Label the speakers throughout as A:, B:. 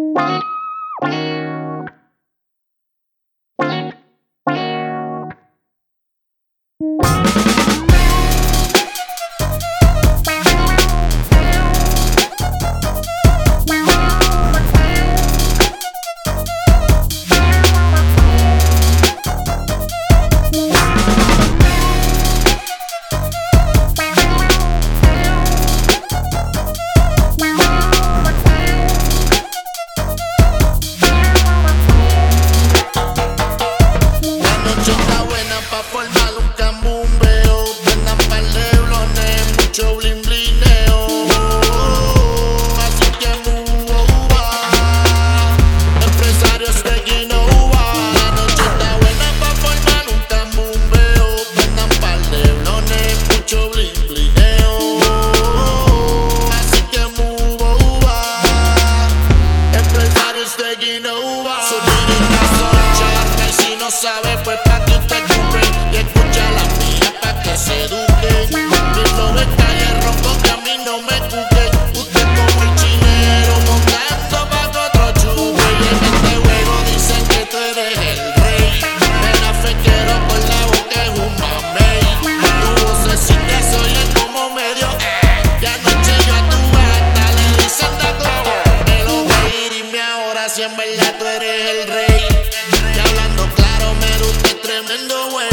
A: Bye. Si en verdad tú eres el rey. Y hablando claro, me usted tremendo güey.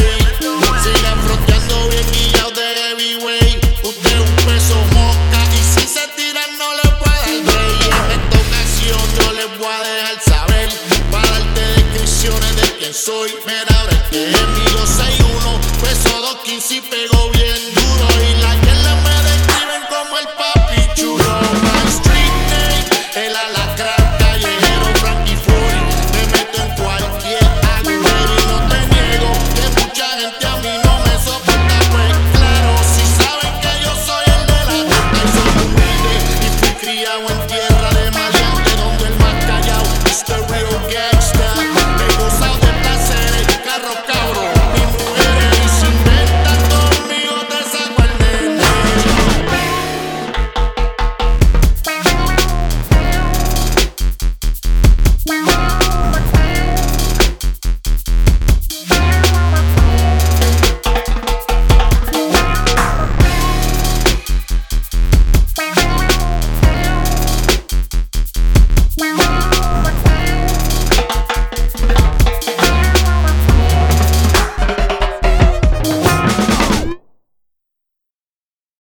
A: Sigan fronteando bien guillados de heavyweight. Usted un peso mosca y si se tiran no le puede dar rey. En esta ocasión yo les voy a dejar saber. Para darte descripciones de quién soy. Mira,